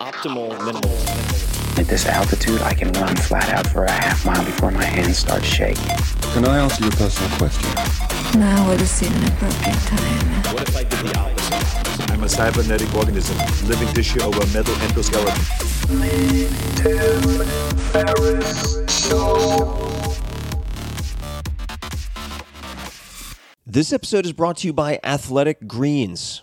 Optimal minimal. At this altitude, I can run flat out for a half mile before my hands start shaking. Can I ask you a personal question? Now would seem an appropriate time. What if I did the opposite? I'm a cybernetic organism, living tissue over a metal endoskeleton. This episode is brought to you by Athletic Greens.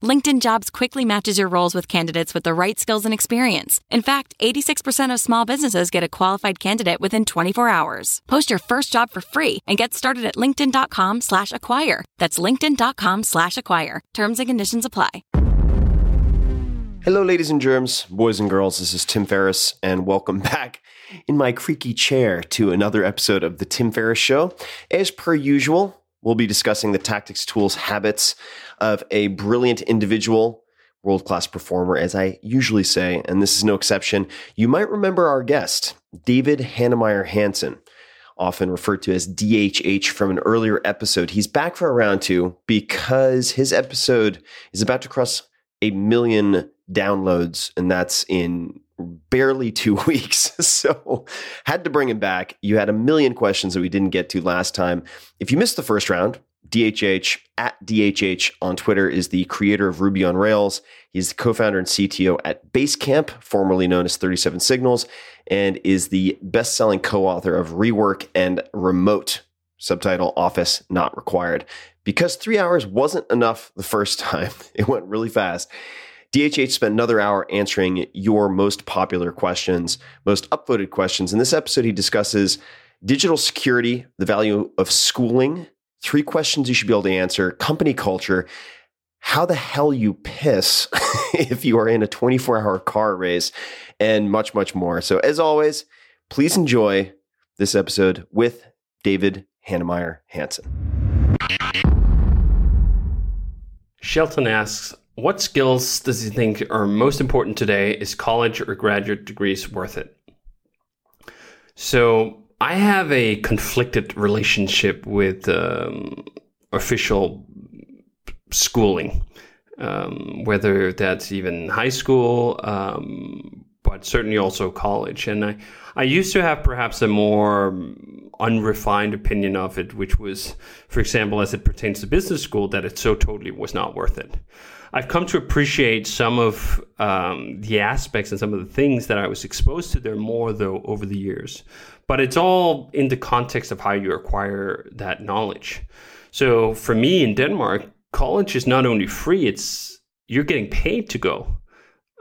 LinkedIn Jobs quickly matches your roles with candidates with the right skills and experience. In fact, 86% of small businesses get a qualified candidate within 24 hours. Post your first job for free and get started at linkedin.com slash acquire. That's linkedin.com slash acquire. Terms and conditions apply. Hello, ladies and germs, boys and girls. This is Tim Ferriss, and welcome back in my creaky chair to another episode of The Tim Ferriss Show. As per usual, we'll be discussing the tactics, tools, habits of a brilliant individual, world class performer, as I usually say, and this is no exception. You might remember our guest, David Heinemeier Hansson. Often referred to as DHH from an earlier episode. He's back for a round two because his episode is about to cross a million downloads, and that's in barely two weeks. So had to bring him back. You had a million questions that we didn't get to last time. If you missed the first round, DHH at DHH on Twitter is the creator of Ruby on Rails. He's the co-founder and CTO at Basecamp, formerly known as 37signals, and is the best-selling co-author of Rework and Remote, subtitle Office Not Required. Because three hours wasn't enough the first time, it went really fast. DHH spent another hour answering your most popular questions, most upvoted questions. In this episode, he discusses digital security, the value of schooling, three questions you should be able to answer, company culture, how the hell you piss if you are in a 24 hour car race, and much, much more. So, as always, please enjoy this episode with David Heinemeier Hansson. Shelton asks, what skills does he think are most important today? Is college or graduate degrees worth it? So I have a conflicted relationship with um, official schooling, um, whether that's even high school, um, but certainly also college. And I, I used to have perhaps a more unrefined opinion of it, which was, for example, as it pertains to business school, that it so totally was not worth it. I've come to appreciate some of um, the aspects and some of the things that I was exposed to there more, though, over the years. But it's all in the context of how you acquire that knowledge. So for me in Denmark, college is not only free; it's you're getting paid to go.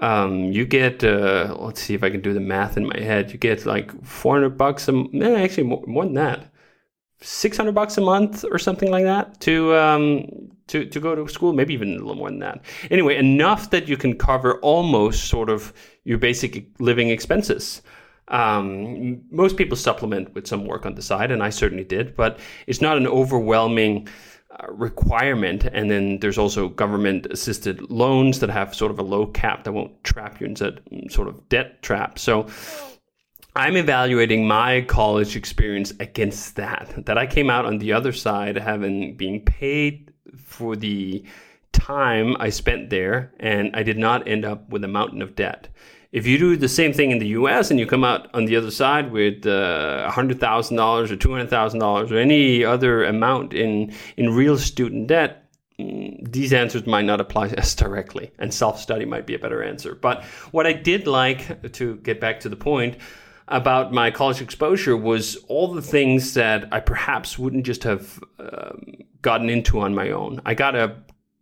Um, you get uh, let's see if I can do the math in my head. You get like 400 bucks a eh, actually more, more than that. 600 bucks a month or something like that to um, to to go to school maybe even a little more than that anyway enough that you can cover almost sort of your basic living expenses um, most people supplement with some work on the side and i certainly did but it's not an overwhelming requirement and then there's also government assisted loans that have sort of a low cap that won't trap you into mm, sort of debt trap so I'm evaluating my college experience against that. That I came out on the other side having being paid for the time I spent there, and I did not end up with a mountain of debt. If you do the same thing in the U.S. and you come out on the other side with uh, hundred thousand dollars or two hundred thousand dollars or any other amount in in real student debt, mm, these answers might not apply as directly, and self study might be a better answer. But what I did like to get back to the point about my college exposure was all the things that I perhaps wouldn't just have um, gotten into on my own. I got a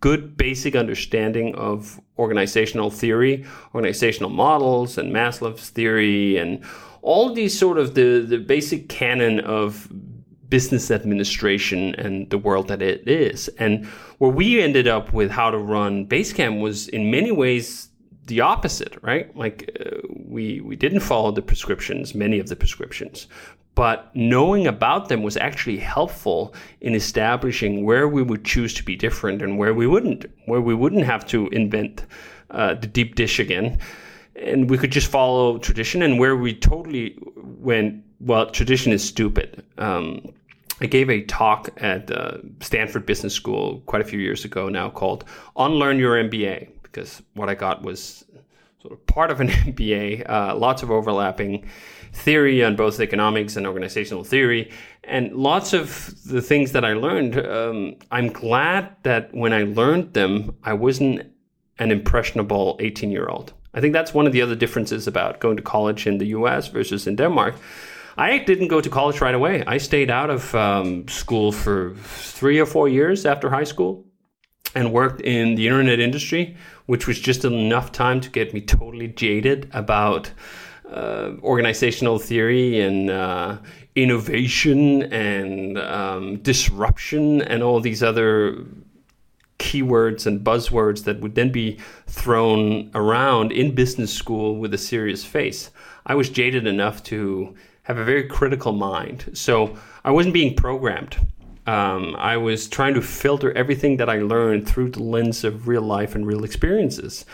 good basic understanding of organizational theory, organizational models, and Maslow's theory, and all these sort of the, the basic canon of business administration and the world that it is. And where we ended up with how to run Basecamp was in many ways the opposite, right? Like uh, we we didn't follow the prescriptions, many of the prescriptions, but knowing about them was actually helpful in establishing where we would choose to be different and where we wouldn't, where we wouldn't have to invent uh, the deep dish again, and we could just follow tradition, and where we totally went, well, tradition is stupid. Um, I gave a talk at uh, Stanford Business School quite a few years ago now called Unlearn Your MBA because what I got was sort of part of an MBA, uh, lots of overlapping theory on both economics and organizational theory, and lots of the things that I learned. Um, I'm glad that when I learned them, I wasn't an impressionable 18 year old. I think that's one of the other differences about going to college in the US versus in Denmark. I didn't go to college right away. I stayed out of um, school for three or four years after high school and worked in the internet industry, which was just enough time to get me totally jaded about uh, organizational theory and uh, innovation and um, disruption and all these other keywords and buzzwords that would then be thrown around in business school with a serious face. I was jaded enough to have a very critical mind. So I wasn't being programmed um, I was trying to filter everything that I learned through the lens of real life and real experiences.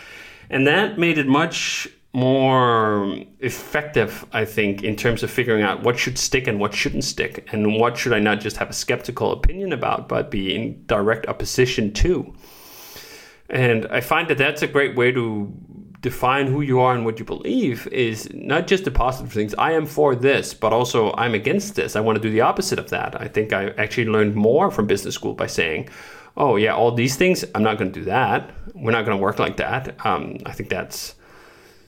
And that made it much more effective, I think, in terms of figuring out what should stick and what shouldn't stick, and what should I not just have a skeptical opinion about, but be in direct opposition to. And I find that that's a great way to define who you are and what you believe is not just the positive things. I am for this, but also I'm against this. I want to do the opposite of that. I think I actually learned more from business school by saying, oh, yeah, all these things, I'm not going to do that. We're not going to work like that. Um, I think that's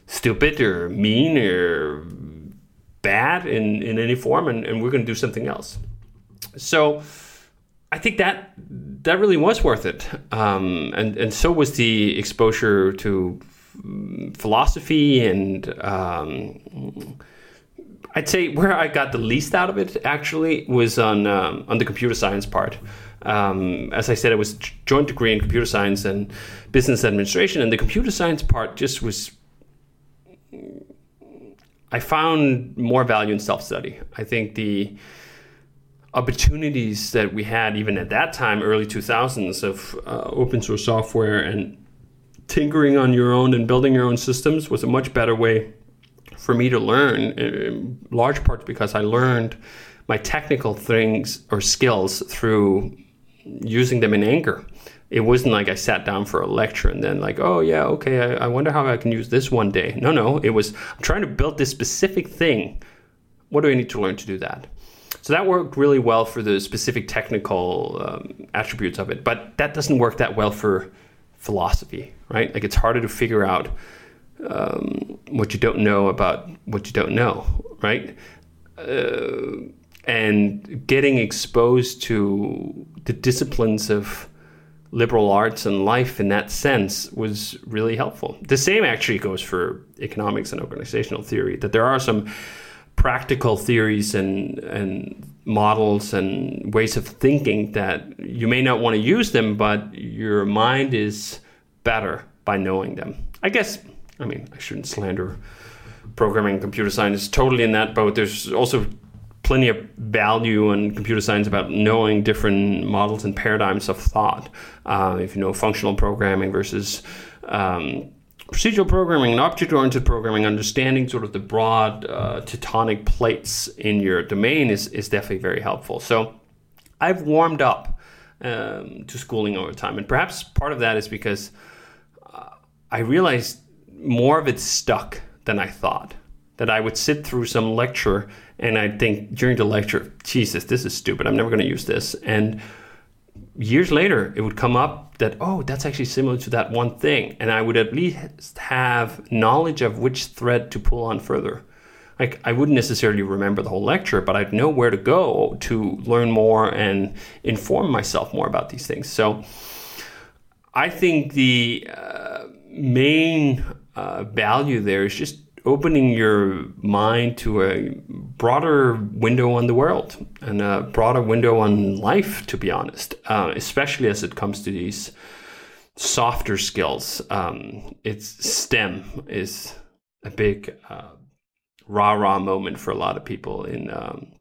stupid or mean or bad in, in any form, and, and we're going to do something else. So, I think that that really was worth it, um, and and so was the exposure to philosophy and um, I'd say where I got the least out of it actually was on um, on the computer science part. Um, as I said, it was joint degree in computer science and business administration, and the computer science part just was. I found more value in self study. I think the opportunities that we had even at that time, early 2000s, of uh, open source software and tinkering on your own and building your own systems was a much better way for me to learn, in large part because I learned my technical things or skills through using them in anger. It wasn't like I sat down for a lecture and then like, oh yeah, okay, I, I wonder how I can use this one day. No, no, it was I'm trying to build this specific thing. What do I need to learn to do that? So that worked really well for the specific technical um, attributes of it, but that doesn't work that well for philosophy, right? Like it's harder to figure out um, what you don't know about what you don't know, right? Uh, and getting exposed to the disciplines of liberal arts and life in that sense was really helpful. The same actually goes for economics and organizational theory, that there are some practical theories and, and models and ways of thinking that you may not want to use them, but your mind is better by knowing them. I guess, I mean, I shouldn't slander programming computer science totally in that boat. There's also plenty of value in computer science about knowing different models and paradigms of thought. Uh, if you know functional programming versus um, procedural programming and object-oriented programming, understanding sort of the broad uh, tectonic plates in your domain is, is definitely very helpful. So I've warmed up um, to schooling over time. And perhaps part of that is because uh, I realized more of it stuck than I thought. That I would sit through some lecture and I'd think during the lecture, Jesus, this is stupid. I'm never going to use this. And years later, it would come up that, oh, that's actually similar to that one thing. And I would at least have knowledge of which thread to pull on further. Like, I wouldn't necessarily remember the whole lecture, but I'd know where to go to learn more and inform myself more about these things. So I think the uh, main uh, value there is just opening your mind to a broader window on the world and a broader window on life, to be honest, uh, especially as it comes to these softer skills. Um, it's STEM is a big uh, rah rah moment for a lot of people in um,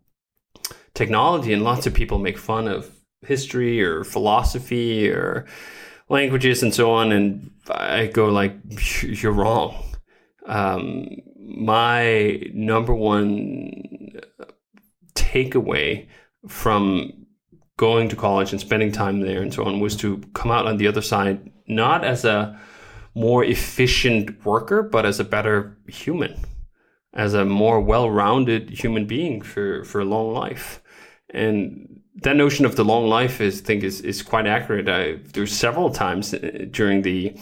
technology, and lots of people make fun of history or philosophy or languages and so on. And I go like, you're wrong um, my number one takeaway from going to college and spending time there and so on was to come out on the other side not as a more efficient worker but as a better human as a more well-rounded human being for for a long life. And that notion of the long life is I think is is quite accurate. I, there's several times uh, during the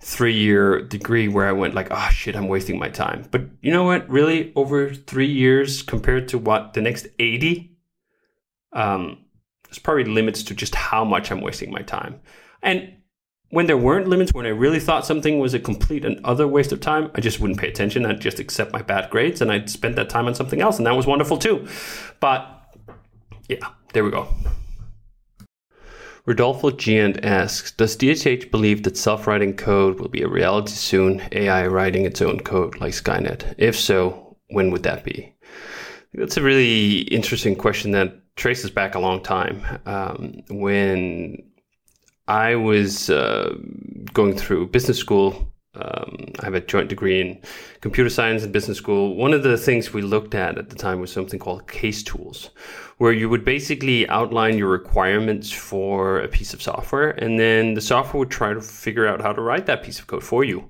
three year degree where I went like, oh shit, I'm wasting my time. But you know what? Really, over three years compared to what the next 80, um, there's probably limits to just how much I'm wasting my time. And when there weren't limits, when I really thought something was a complete and utter waste of time, I just wouldn't pay attention. I'd just accept my bad grades and I'd spend that time on something else. And that was wonderful too. But yeah, there we go. Rodolfo Giant asks Does DHH believe that self writing code will be a reality soon, AI writing its own code like Skynet? If so, when would that be? That's a really interesting question that traces back a long time. Um, when I was uh, going through business school, um, I have a joint degree in computer science and business school. One of the things we looked at at the time was something called CASE tools, where you would basically outline your requirements for a piece of software, and then the software would try to figure out how to write that piece of code for you.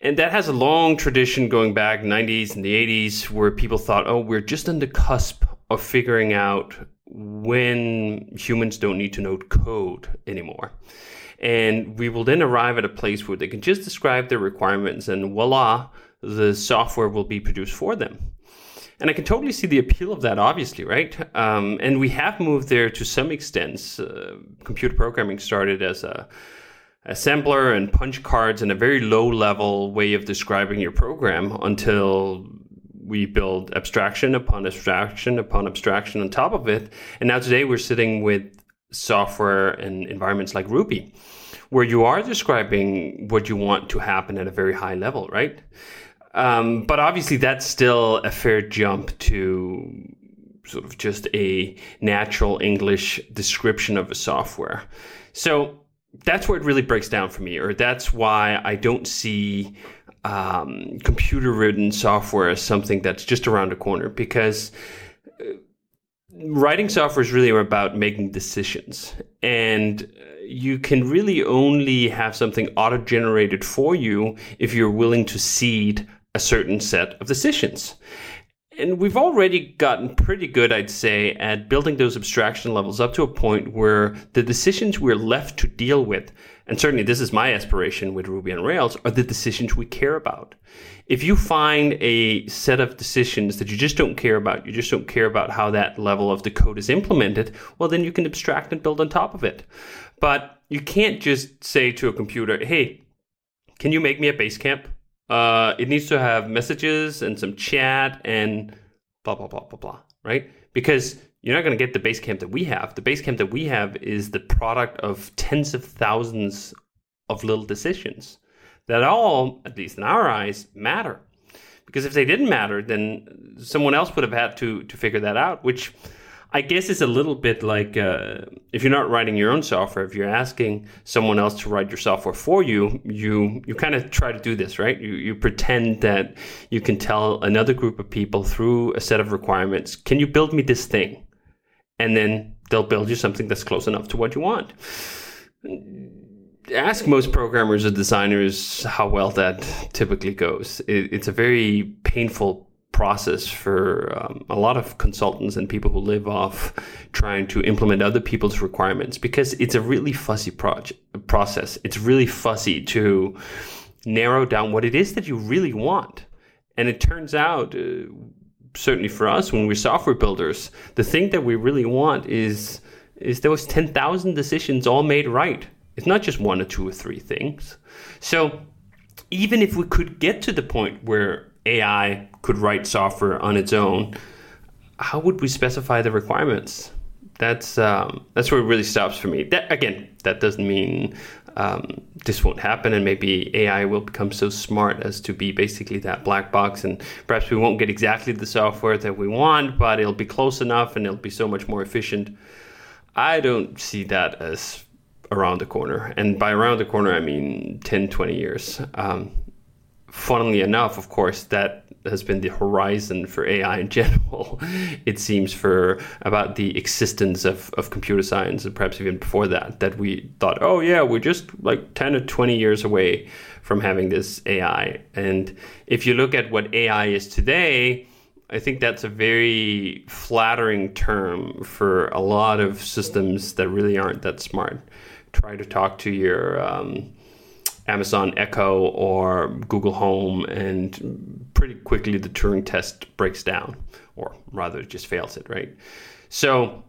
And that has a long tradition going back 90s and the 80s where people thought, oh, we're just on the cusp of figuring out when humans don't need to know code anymore. And we will then arrive at a place where they can just describe their requirements and voila, the software will be produced for them. And I can totally see the appeal of that, obviously, right? Um, and we have moved there to some extent. Uh, computer programming started as a assembler and punch cards and a very low level way of describing your program until we build abstraction upon abstraction upon abstraction on top of it. And now today we're sitting with software and environments like Ruby, where you are describing what you want to happen at a very high level, right? Um, but obviously, that's still a fair jump to sort of just a natural English description of a software. So that's where it really breaks down for me, or that's why I don't see um, computer written software as something that's just around the corner because uh, writing software is really about making decisions. And you can really only have something auto generated for you if you're willing to cede a certain set of decisions. And we've already gotten pretty good, I'd say, at building those abstraction levels up to a point where the decisions we're left to deal with, and certainly this is my aspiration with Ruby on Rails, are the decisions we care about. If you find a set of decisions that you just don't care about, you just don't care about how that level of the code is implemented, well, then you can abstract and build on top of it. But you can't just say to a computer, hey, can you make me a Basecamp? Uh, it needs to have messages and some chat and blah blah blah blah blah. Right? because you're not going to get the Basecamp that we have. The Basecamp that we have is the product of tens of thousands of little decisions that all, at least in our eyes, matter. Because if they didn't matter, then someone else would have had to to figure that out, which I guess is a little bit like uh, if you're not writing your own software, if you're asking someone else to write your software for you, you you kind of try to do this, right? You you pretend that you can tell another group of people through a set of requirements, can you build me this thing? And then they'll build you something that's close enough to what you want. Ask most programmers or designers how well that typically goes. It, it's a very painful process for um, a lot of consultants and people who live off trying to implement other people's requirements because it's a really fussy project, process. It's really fussy to narrow down what it is that you really want. And it turns out, uh, certainly for us, when we're software builders, the thing that we really want is is those 10,000 decisions all made right. It's not just one or two or three things. So even if we could get to the point where AI could write software on its own, how would we specify the requirements? That's um, that's where it really stops for me. That again, that doesn't mean um, this won't happen, and maybe AI will become so smart as to be basically that black box, and perhaps we won't get exactly the software that we want, but it'll be close enough, and it'll be so much more efficient. I don't see that as around the corner, and by around the corner, I mean 10, 20 years. Um, funnily enough, of course, that has been the horizon for AI in general. it seems for about the existence of, of computer science, and perhaps even before that, that we thought, oh, yeah, we're just like 10 or 20 years away from having this AI. And if you look at what AI is today, I think that's a very flattering term for a lot of systems that really aren't that smart. Try to talk to your um, Amazon Echo or Google Home, and pretty quickly the Turing test breaks down, or rather, it just fails it, right? So,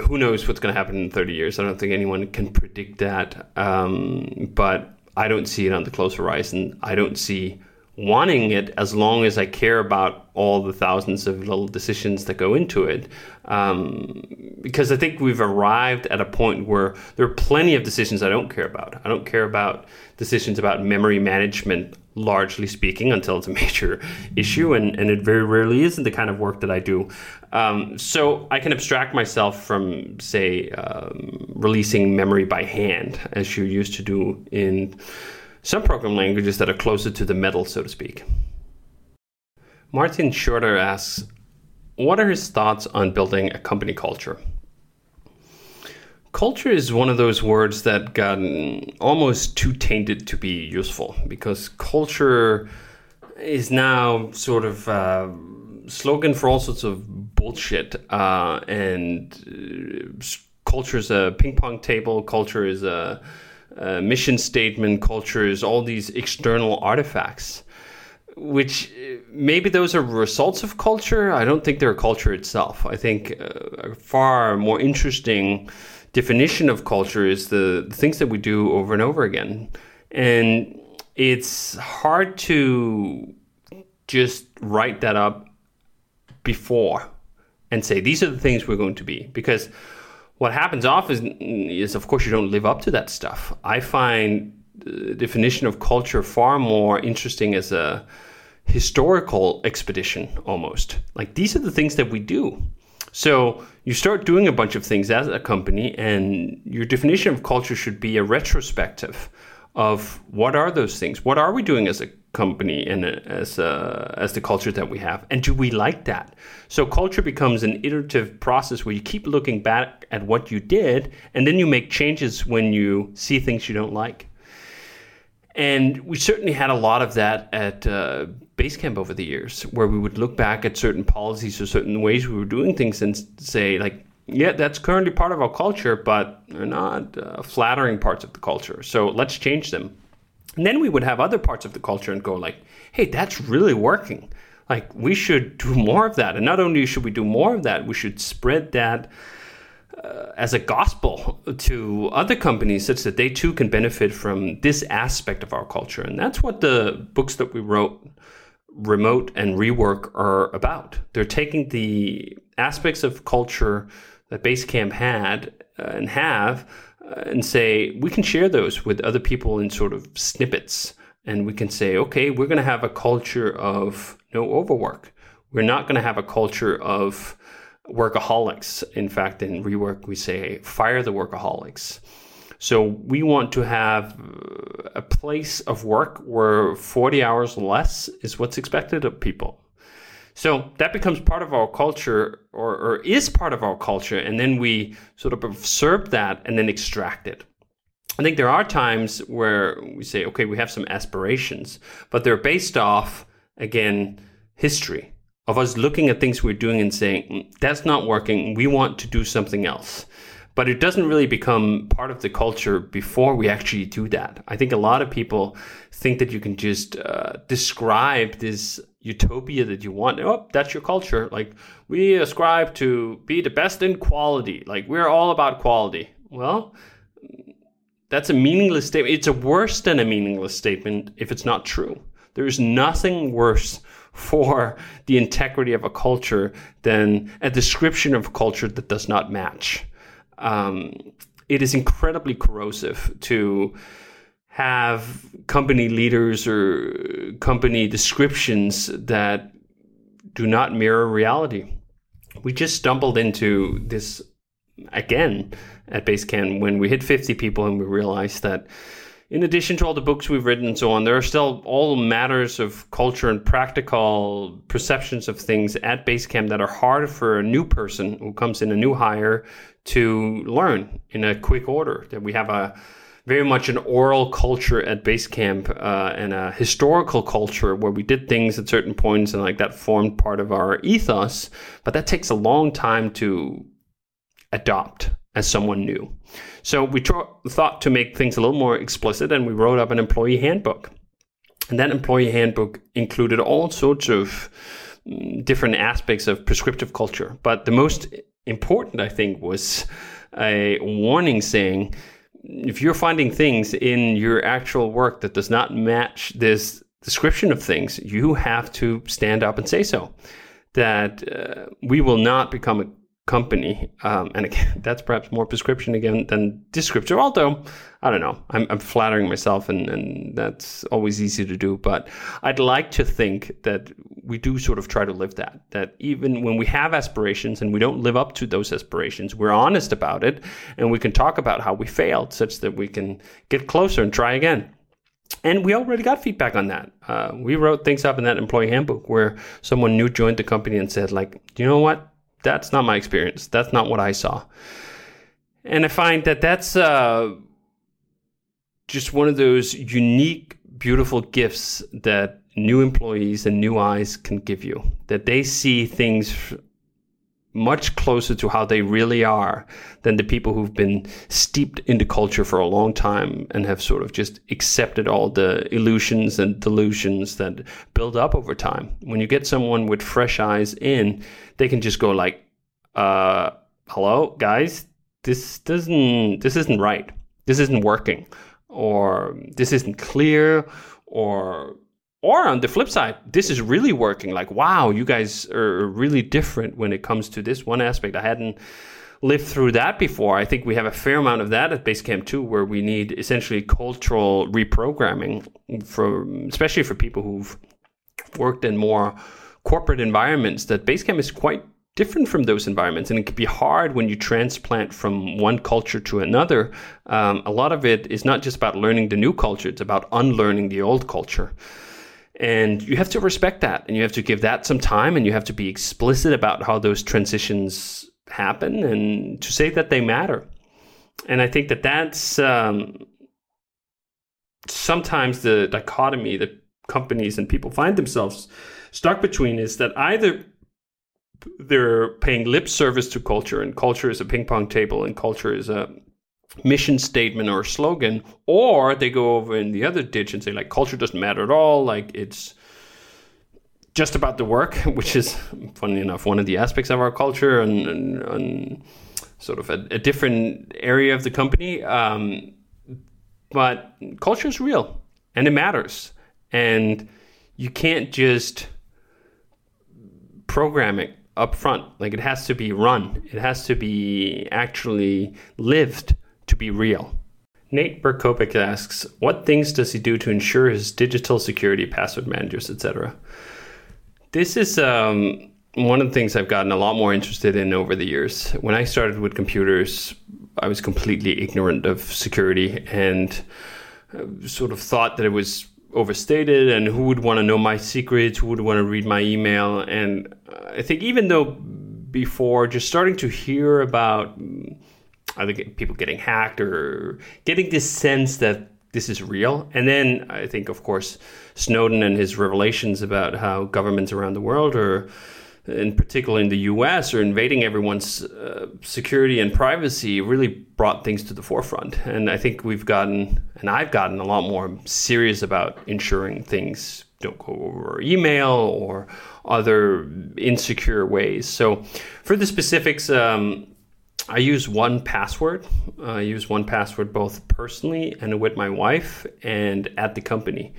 who knows what's going to happen in 30 years? I don't think anyone can predict that, um, but I don't see it on the close horizon. I don't see wanting it as long as I care about all the thousands of little decisions that go into it. Um, because I think we've arrived at a point where there are plenty of decisions I don't care about. I don't care about decisions about memory management, largely speaking, until it's a major issue, and, and it very rarely isn't the kind of work that I do. Um, so I can abstract myself from, say, um, releasing memory by hand, as you used to do in some program languages that are closer to the metal, so to speak. Martin Shorter asks, what are his thoughts on building a company culture? Culture is one of those words that got almost too tainted to be useful because culture is now sort of a slogan for all sorts of bullshit. Uh, and uh, culture is a ping pong table, culture is a uh, mission statement, cultures, all these external artifacts, which uh, maybe those are results of culture. I don't think they're culture itself. I think uh, a far more interesting definition of culture is the, the things that we do over and over again. And it's hard to just write that up before and say these are the things we're going to be because what happens often is, of course, you don't live up to that stuff. I find the definition of culture far more interesting as a historical expedition almost. Like these are the things that we do. So you start doing a bunch of things as a company, and your definition of culture should be a retrospective of what are those things? What are we doing as a company and as uh, as the culture that we have and do we like that so culture becomes an iterative process where you keep looking back at what you did and then you make changes when you see things you don't like and we certainly had a lot of that at uh, Basecamp over the years, where we would look back at certain policies or certain ways we were doing things and say, like, yeah, that's currently part of our culture, but they're not uh, flattering parts of the culture. So let's change them. And then we would have other parts of the culture and go like, hey, that's really working. Like we should do more of that. And not only should we do more of that, we should spread that uh, as a gospel to other companies such that they too can benefit from this aspect of our culture. And that's what the books that we wrote remote and rework are about. They're taking the aspects of culture that Basecamp had uh, and have and say, we can share those with other people in sort of snippets. And we can say, okay, we're going to have a culture of no overwork. We're not going to have a culture of workaholics. In fact, in rework, we say, fire the workaholics. So we want to have a place of work where 40 hours less is what's expected of people. So that becomes part of our culture or, or is part of our culture. And then we sort of absorb that and then extract it. I think there are times where we say, okay, we have some aspirations, but they're based off, again, history of us looking at things we're doing and saying, mm, that's not working. We want to do something else but it doesn't really become part of the culture before we actually do that. I think a lot of people think that you can just uh, describe this utopia that you want. Oh, that's your culture. Like we ascribe to be the best in quality. Like we're all about quality. Well, that's a meaningless statement. It's a worse than a meaningless statement if it's not true. There is nothing worse for the integrity of a culture than a description of culture that does not match um, it is incredibly corrosive to have company leaders or company descriptions that do not mirror reality. We just stumbled into this again at Basecamp when we hit 50 people and we realized that in addition to all the books we've written and so on, there are still all matters of culture and practical perceptions of things at Basecamp that are hard for a new person who comes in, a new hire, to learn in a quick order. That we have a very much an oral culture at Basecamp uh, and a historical culture where we did things at certain points and like that formed part of our ethos. But that takes a long time to adopt as someone new. So we tr- thought to make things a little more explicit and we wrote up an employee handbook. And that employee handbook included all sorts of mm, different aspects of prescriptive culture. But the most important, I think, was a warning saying if you're finding things in your actual work that does not match this description of things, you have to stand up and say so. That uh, we will not become a company. Um, and again, that's perhaps more prescription again than descriptor. Although I don't know, I'm, I'm flattering myself, and, and that's always easy to do. But I'd like to think that we do sort of try to live that. That even when we have aspirations and we don't live up to those aspirations, we're honest about it, and we can talk about how we failed, such that we can get closer and try again. And we already got feedback on that. Uh, we wrote things up in that employee handbook where someone new joined the company and said, like, you know what? That's not my experience. That's not what I saw. And I find that that's uh, just one of those unique, beautiful gifts that new employees and new eyes can give you. That they see things much closer to how they really are than the people who've been steeped in the culture for a long time and have sort of just accepted all the illusions and delusions that build up over time. When you get someone with fresh eyes in, they can just go like, uh, hello, guys, this doesn't, this isn't right. This isn't working or this isn't clear or or on the flip side, this is really working. Like, wow, you guys are really different when it comes to this one aspect. I hadn't lived through that before. I think we have a fair amount of that at Basecamp too, where we need essentially cultural reprogramming for, especially for people who've worked in more corporate environments. That Basecamp is quite different from those environments, and it can be hard when you transplant from one culture to another. Um, a lot of it is not just about learning the new culture; it's about unlearning the old culture. And you have to respect that and you have to give that some time and you have to be explicit about how those transitions happen and to say that they matter. And I think that that's um, sometimes the dichotomy that companies and people find themselves stuck between is that either they're paying lip service to culture and culture is a ping pong table and culture is a mission statement or slogan, or they go over in the other ditch and say like culture doesn't matter at all, like it's just about the work, which is funny enough one of the aspects of our culture and, and, and sort of a, a, different area of the company. Um, but culture is real and it matters, and you can't just program it up front. Like it has to be run. It has to be actually lived to be real. Nate Berkopik asks, what things does he do to ensure his digital security, password managers, etc.? This is um, one of the things I've gotten a lot more interested in over the years. When I started with computers, I was completely ignorant of security and uh, sort of thought that it was overstated and who would want to know my secrets, who would want to read my email. And uh, I think even though before just starting to hear about mm, I think people getting hacked or getting this sense that this is real. And then I think, of course, Snowden and his revelations about how governments around the world are in particular in the US, are invading everyone's uh, security and privacy really brought things to the forefront. And I think we've gotten, and I've gotten a lot more serious about ensuring things don't go over email or other insecure ways. So, for the specifics, um, I use 1Password. I use 1Password both personally and with my wife and at the company.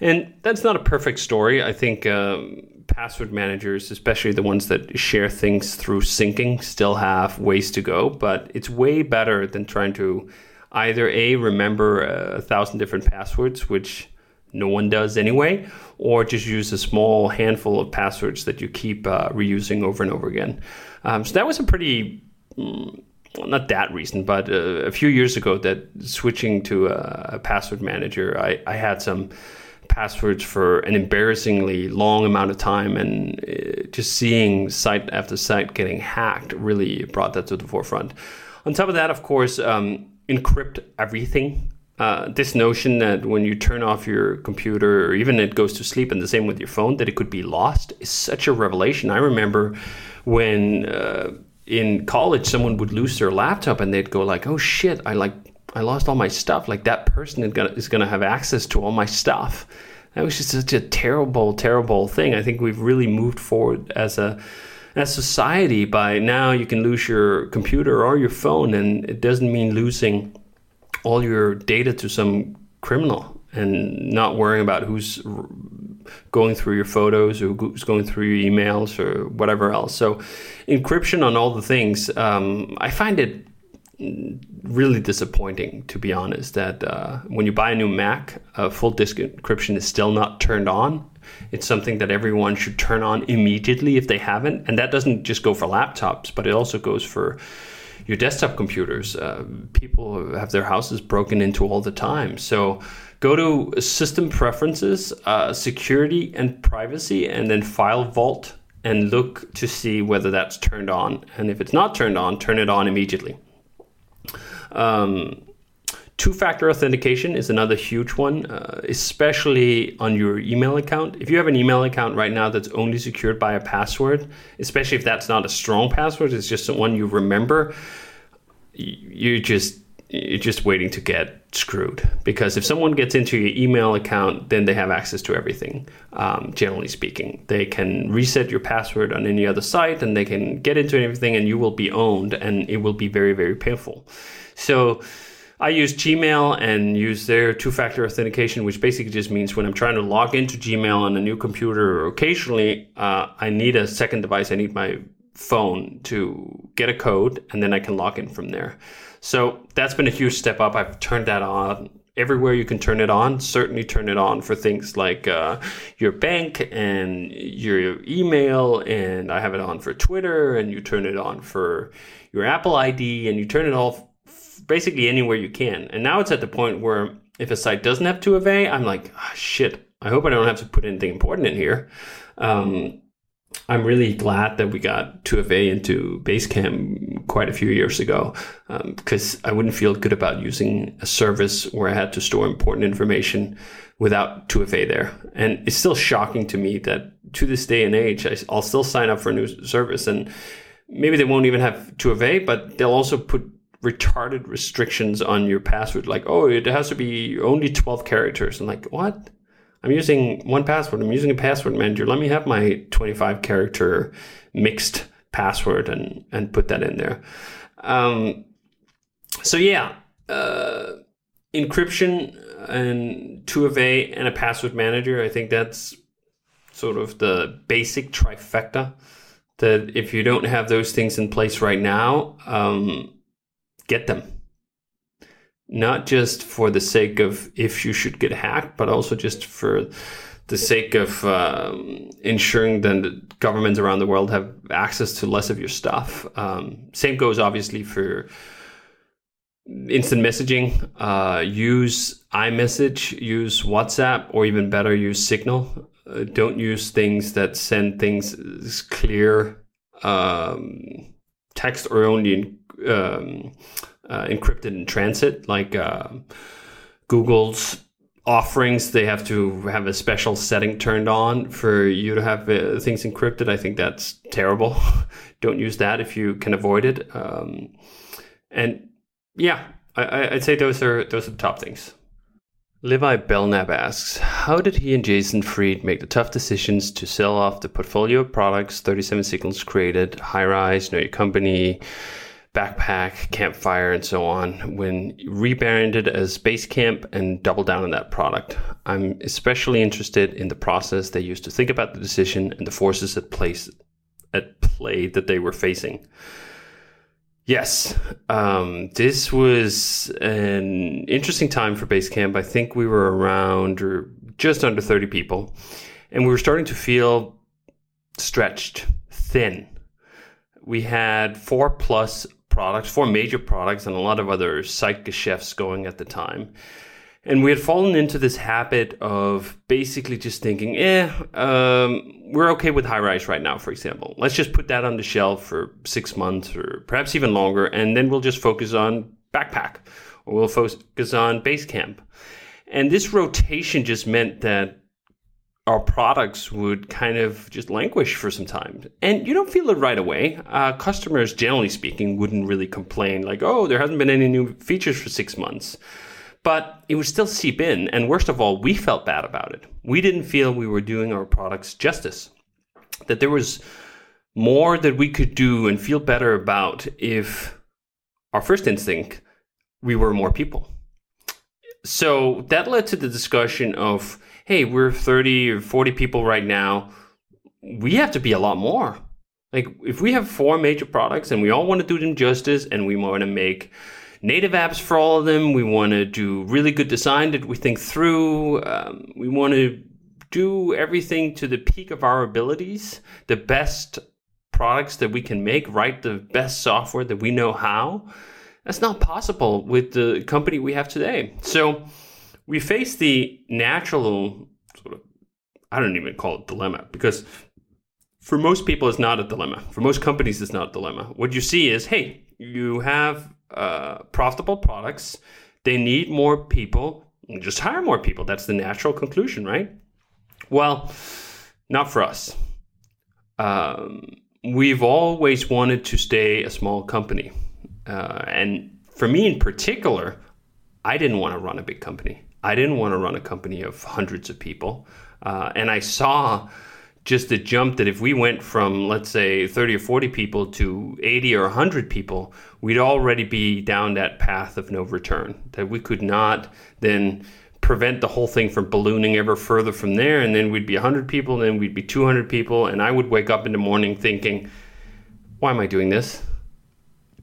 And that's not a perfect story. I think um, password managers, especially the ones that share things through syncing, still have ways to go, but it's way better than trying to either A, remember a thousand different passwords, which no one does anyway, or just use a small handful of passwords that you keep uh, reusing over and over again. Um, so that was a pretty mm, not that recent, but uh, a few years ago, that switching to a, a password manager, I, I had some passwords for an embarrassingly long amount of time, and uh, just seeing site after site getting hacked really brought that to the forefront. On top of that, of course, um, encrypt everything. Uh, this notion that when you turn off your computer or even it goes to sleep, and the same with your phone, that it could be lost is such a revelation. I remember when uh, in college someone would lose their laptop and they'd go like, "Oh shit, I like I lost all my stuff. Like that person is going to have access to all my stuff. That was just such a terrible, terrible thing. I think we've really moved forward as a as society by now you can lose your computer or your phone, and it doesn't mean losing all your data to some criminal and not worrying about who's going through your photos or who's going through your emails or whatever else. So, encryption on all the things, um, I find it really disappointing, to be honest, that uh, when you buy a new Mac, full disk encryption is still not turned on. It's something that everyone should turn on immediately if they haven't. And that doesn't just go for laptops, but it also goes for your desktop computers. Uh, people have their houses broken into all the time. So go to System Preferences, uh, Security and Privacy, and then FileVault and look to see whether that's turned on. And if it's not turned on, turn it on immediately. Um, Two factor authentication is another huge one, uh, especially on your email account. If you have an email account right now that's only secured by a password, especially if that's not a strong password, it's just one you remember, you're just you're just waiting to get screwed. Because if someone gets into your email account then they have access to everything um, generally speaking. They can reset your password on any other site and they can get into everything and you will be owned and it will be very very painful. So I use Gmail and use their two factor authentication, which basically just means when I'm trying to log into Gmail on a new computer or occasionally uh, I need a second device, I need my phone to get a code and then I can log in from there. So that's been a huge step up. I've turned that on everywhere you can turn it on. Certainly turn it on for things like uh, your bank and your email. And I have it on for Twitter and you turn it on for your Apple ID and you turn it off basically anywhere you can. And now it's at the point where if a site doesn't have 2FA, I'm like, oh, shit, I hope I don't have to put anything important in here. Um, I'm really glad that we got 2FA into Basecamp quite a few years ago because um, I wouldn't feel good about using a service where I had to store important information without 2FA there. And it's still shocking to me that to this day and age, I'll still sign up for a new service and maybe they won't even have 2FA, but they'll also put retarded restrictions on your password, like, oh, it has to be only 12 characters. I'm like, what? I'm using 1Password. I'm using a password manager. Let me have my 25 character mixed password and, and put that in there. Um, so yeah, uh, encryption and 2FA and a password manager. I think that's sort of the basic trifecta. That if you don't have those things in place right now, um, get them. Not just for the sake of if you should get hacked, but also just for the sake of um, ensuring that governments around the world have access to less of your stuff. Um, same goes obviously for instant messaging. Uh, use iMessage, use WhatsApp, or even better, use Signal. Uh, don't use things that send things clear um, text or only in, um, uh, encrypted in transit, like uh, Google's offerings. They have to have a special setting turned on for you to have uh, things encrypted. I think that's terrible. don't use that if you can avoid it. Um, and yeah, I, I'd say those are those are the top things. Levi Belknap asks, how did he and Jason Fried make the tough decisions to sell off the portfolio of products 37signals created, Highrise, Know Your Company, Backpack, Campfire, and so on, when rebranded as Basecamp and double down on that product? I'm especially interested in the process they used to think about the decision and the forces at place at play that they were facing. Yes, um, this was an interesting time for Basecamp. I think we were around or just under 30 people, and we were starting to feel stretched, thin. We had four plus products, four major products, and a lot of other site geschäfts going at the time. And we had fallen into this habit of basically just thinking, eh, um, we're okay with Highrise right now, for example. Let's just put that on the shelf for six months or perhaps even longer, and then we'll just focus on Backpack or we'll focus on Basecamp. And this rotation just meant that our products would kind of just languish for some time. And you don't feel it right away. Uh, customers, generally speaking, wouldn't really complain, like, oh, there hasn't been any new features for six months but it would still seep in. And worst of all, we felt bad about it. We didn't feel we were doing our products justice, that there was more that we could do and feel better about if our first instinct, we were more people. So that led to the discussion of, hey, we're 30 or 40 people right now. We have to be a lot more. Like, if we have four major products and we all want to do them justice and we want to make native apps for all of them. We want to do really good design that we think through. Um, we want to do everything to the peak of our abilities, the best products that we can make, write the best software that we know how. That's not possible with the company we have today. So we face the natural sort of, I don't even call it dilemma because for most people, it's not a dilemma. For most companies, it's not a dilemma. What you see is, hey, you have uh, profitable products. They need more people. Just hire more people. That's the natural conclusion, right? Well, not for us. Um, we've always wanted to stay a small company. Uh, and for me in particular, I didn't want to run a big company. I didn't want to run a company of hundreds of people. Uh, and I saw just the jump that if we went from let's say 30 or 40 people to 80 or 100 people we'd already be down that path of no return that we could not then prevent the whole thing from ballooning ever further from there and then we'd be 100 people then we'd be 200 people and i would wake up in the morning thinking why am i doing this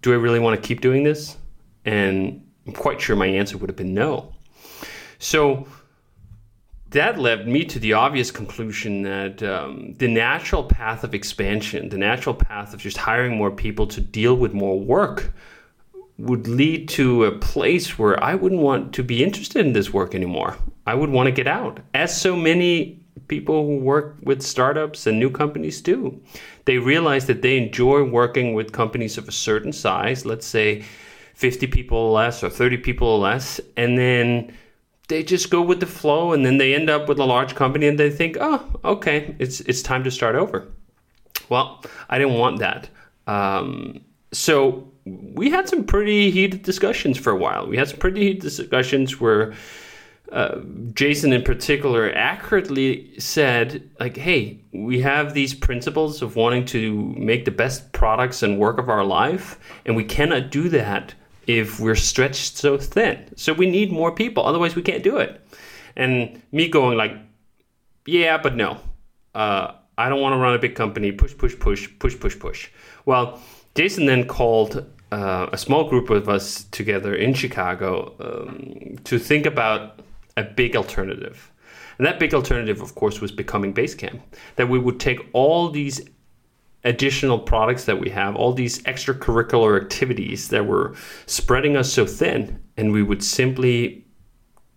do i really want to keep doing this and i'm quite sure my answer would have been no so that led me to the obvious conclusion that um, the natural path of expansion, the natural path of just hiring more people to deal with more work, would lead to a place where I wouldn't want to be interested in this work anymore. I would want to get out, as so many people who work with startups and new companies do. They realize that they enjoy working with companies of a certain size, let's say 50 people or less or 30 people or less, and then they just go with the flow and then they end up with a large company and they think, oh, okay, it's it's time to start over. Well, I didn't want that. Um, so we had some pretty heated discussions for a while. We had some pretty heated discussions where uh, Jason, in particular, accurately said, like, hey, we have these principles of wanting to make the best products and work of our life, and we cannot do that if we're stretched so thin. So we need more people, otherwise we can't do it. And me going like, yeah, but no. Uh, I don't want to run a big company. Push, push, push, push, push, push. Well, Jason then called uh, a small group of us together in Chicago um, to think about a big alternative. And that big alternative, of course, was becoming Basecamp. That we would take all these additional products that we have, all these extracurricular activities that were spreading us so thin, and we would simply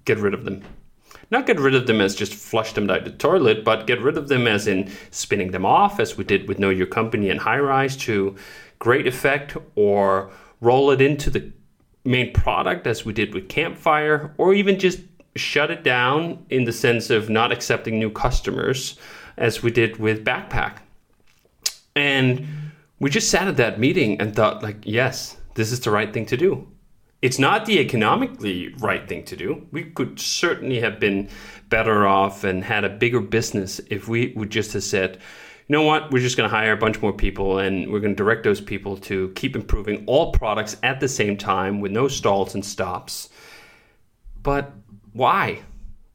get rid of them. Not get rid of them as just flush them down the toilet, but get rid of them as in spinning them off, as we did with Know Your Company and Highrise to great effect, or roll it into the main product as we did with Campfire, or even just shut it down in the sense of not accepting new customers as we did with Backpack. And we just sat at that meeting and thought, like, yes, this is the right thing to do. It's not the economically right thing to do. We could certainly have been better off and had a bigger business if we would just have said, you know what, we're just going to hire a bunch more people and we're going to direct those people to keep improving all products at the same time with no stalls and stops. But why?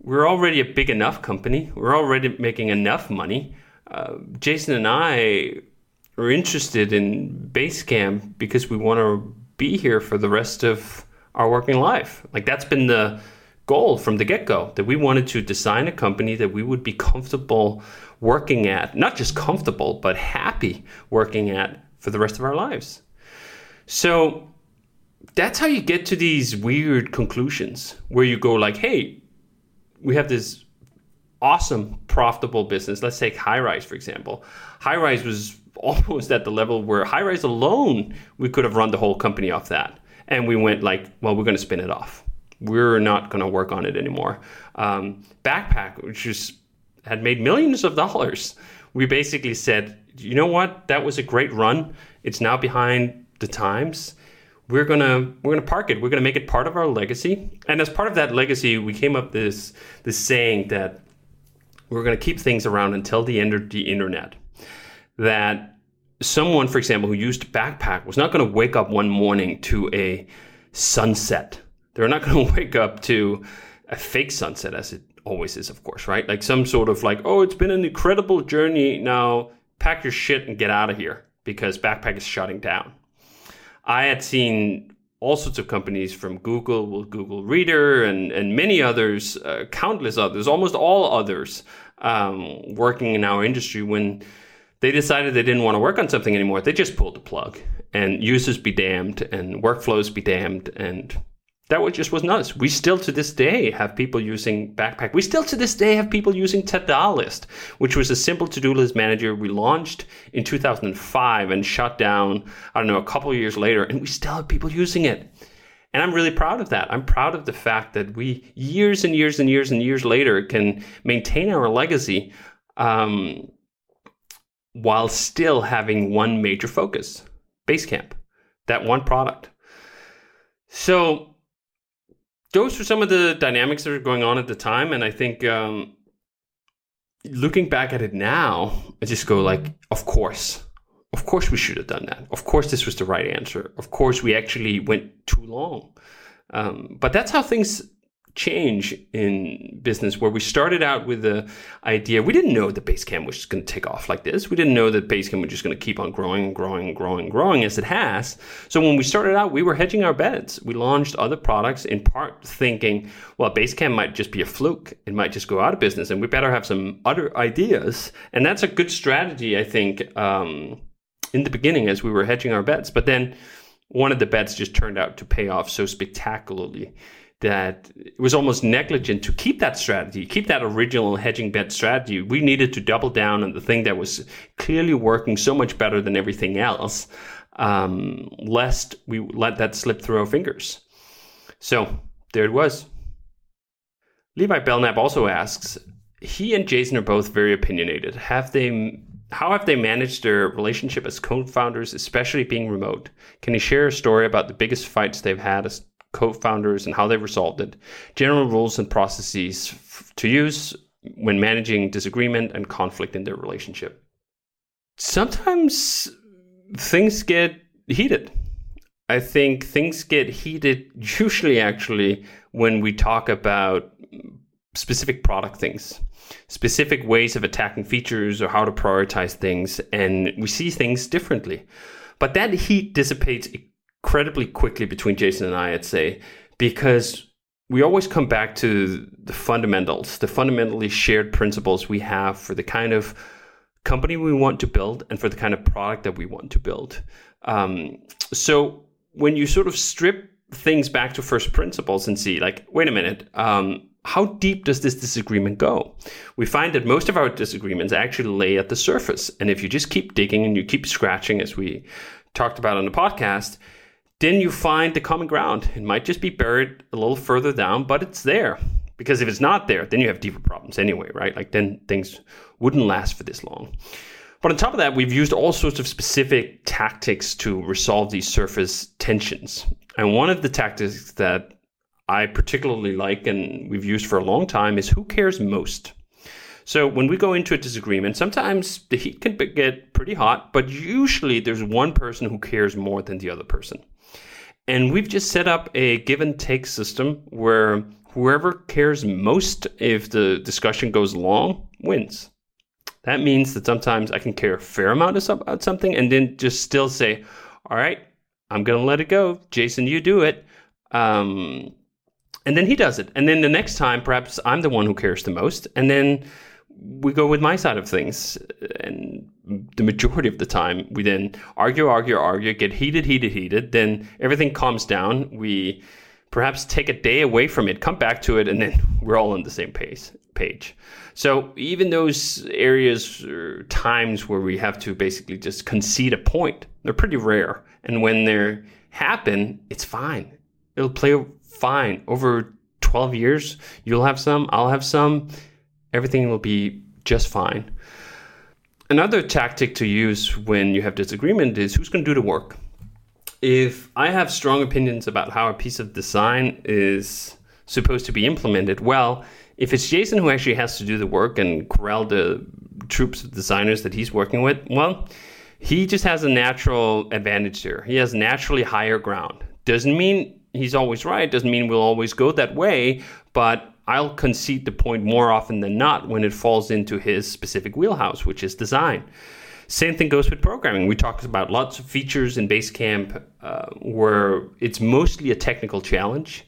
We're already a big enough company. We're already making enough money. Uh, Jason and I are interested in Basecamp because we want to be here for the rest of our working life. Like that's been the goal from the get go that we wanted to design a company that we would be comfortable working at, not just comfortable, but happy working at for the rest of our lives. So that's how you get to these weird conclusions where you go like, hey, we have this awesome profitable business. Let's take Highrise for example. Highrise was almost at the level where Highrise alone we could have run the whole company off that, and we went like, well, we're going to spin it off. We're not going to work on it anymore. Um, Backpack, which just had made millions of dollars, we basically said, you know what, that was a great run. It's now behind the times we're gonna we're gonna park it. We're gonna make it part of our legacy. And as part of that legacy, we came up this this saying that we're gonna keep things around until the end of the internet. That someone, for example, who used Backpack was not gonna wake up one morning to a sunset. They're not gonna wake up to a fake sunset as it always is, of course, right? Like some sort of like, oh, it's been an incredible journey. Now pack your shit and get out of here because Backpack is shutting down I had seen all sorts of companies from Google, with Google Reader, and, and many others, uh, countless others, almost all others, um, working in our industry when they decided they didn't want to work on something anymore. They just pulled the plug and users be damned and workflows be damned and that was just was nuts. We still to this day have people using Backpack. We still to this day have people using List, which was a simple to-do list manager we launched in 2005 and shut down, I don't know, a couple years later, and we still have people using it. And I'm really proud of that. I'm proud of the fact that we, years and years and years and years later, can maintain our legacy um, while still having one major focus Basecamp, that one product. So those were some of the dynamics that were going on at the time, and I think um, looking back at it now, I just go like, of course, of course we should have done that. Of course this was the right answer. Of course we actually went too long. Um, but that's how things change in business where we started out with the idea we didn't know that Basecamp was just going to take off like this. We didn't know that Basecamp was just going to keep on growing, growing, growing, growing as it has. So when we started out, we were hedging our bets. We launched other products in part thinking, well, Basecamp might just be a fluke. It might just go out of business and we better have some other ideas. And that's a good strategy, I think, um, in the beginning as we were hedging our bets. But then one of the bets just turned out to pay off so spectacularly that it was almost negligent to keep that strategy, keep that original hedging bet strategy. We needed to double down on the thing that was clearly working so much better than everything else, um, lest we let that slip through our fingers. So there it was. Levi Belknap also asks, he and Jason are both very opinionated. Have they how have they managed their relationship as co-founders, especially being remote? Can you share a story about the biggest fights they've had as co-founders and how they resolved it, general rules and processes f- to use when managing disagreement and conflict in their relationship. Sometimes things get heated. I think things get heated usually actually when we talk about specific product things, specific ways of attacking features or how to prioritize things, and we see things differently. But that heat dissipates incredibly quickly between Jason and I, I'd say, because we always come back to the fundamentals, the fundamentally shared principles we have for the kind of company we want to build and for the kind of product that we want to build. Um, so when you sort of strip things back to first principles and see, like, wait a minute, um, how deep does this disagreement go? We find that most of our disagreements actually lay at the surface. And if you just keep digging and you keep scratching, as we talked about on the podcast, then you find the common ground. It might just be buried a little further down, but it's there. Because if it's not there, then you have deeper problems anyway, right? Like then things wouldn't last for this long. But on top of that, we've used all sorts of specific tactics to resolve these surface tensions. And one of the tactics that I particularly like and we've used for a long time is who cares most? So when we go into a disagreement, sometimes the heat can get pretty hot, but usually there's one person who cares more than the other person. And we've just set up a give and take system where whoever cares most if the discussion goes long wins. That means that sometimes I can care a fair amount about something and then just still say, all right, I'm going to let it go. Jason, you do it. Um, and then he does it. And then the next time, perhaps I'm the one who cares the most. And then we go with my side of things. And the majority of the time, we then argue, argue, argue, get heated, heated, heated. Then everything calms down. We perhaps take a day away from it, come back to it, and then we're all on the same pace, page. So even those areas or times where we have to basically just concede a point, they're pretty rare. And when they happen, it's fine. It'll play fine. Over 12 years, you'll have some, I'll have some everything will be just fine. Another tactic to use when you have disagreement is who's going to do the work. If I have strong opinions about how a piece of design is supposed to be implemented, well, if it's Jason who actually has to do the work and corral the troops of designers that he's working with, well, he just has a natural advantage there. He has naturally higher ground. Doesn't mean he's always right, doesn't mean we'll always go that way, but I'll concede the point more often than not when it falls into his specific wheelhouse, which is design. Same thing goes with programming. We talked about lots of features in Basecamp uh, where it's mostly a technical challenge.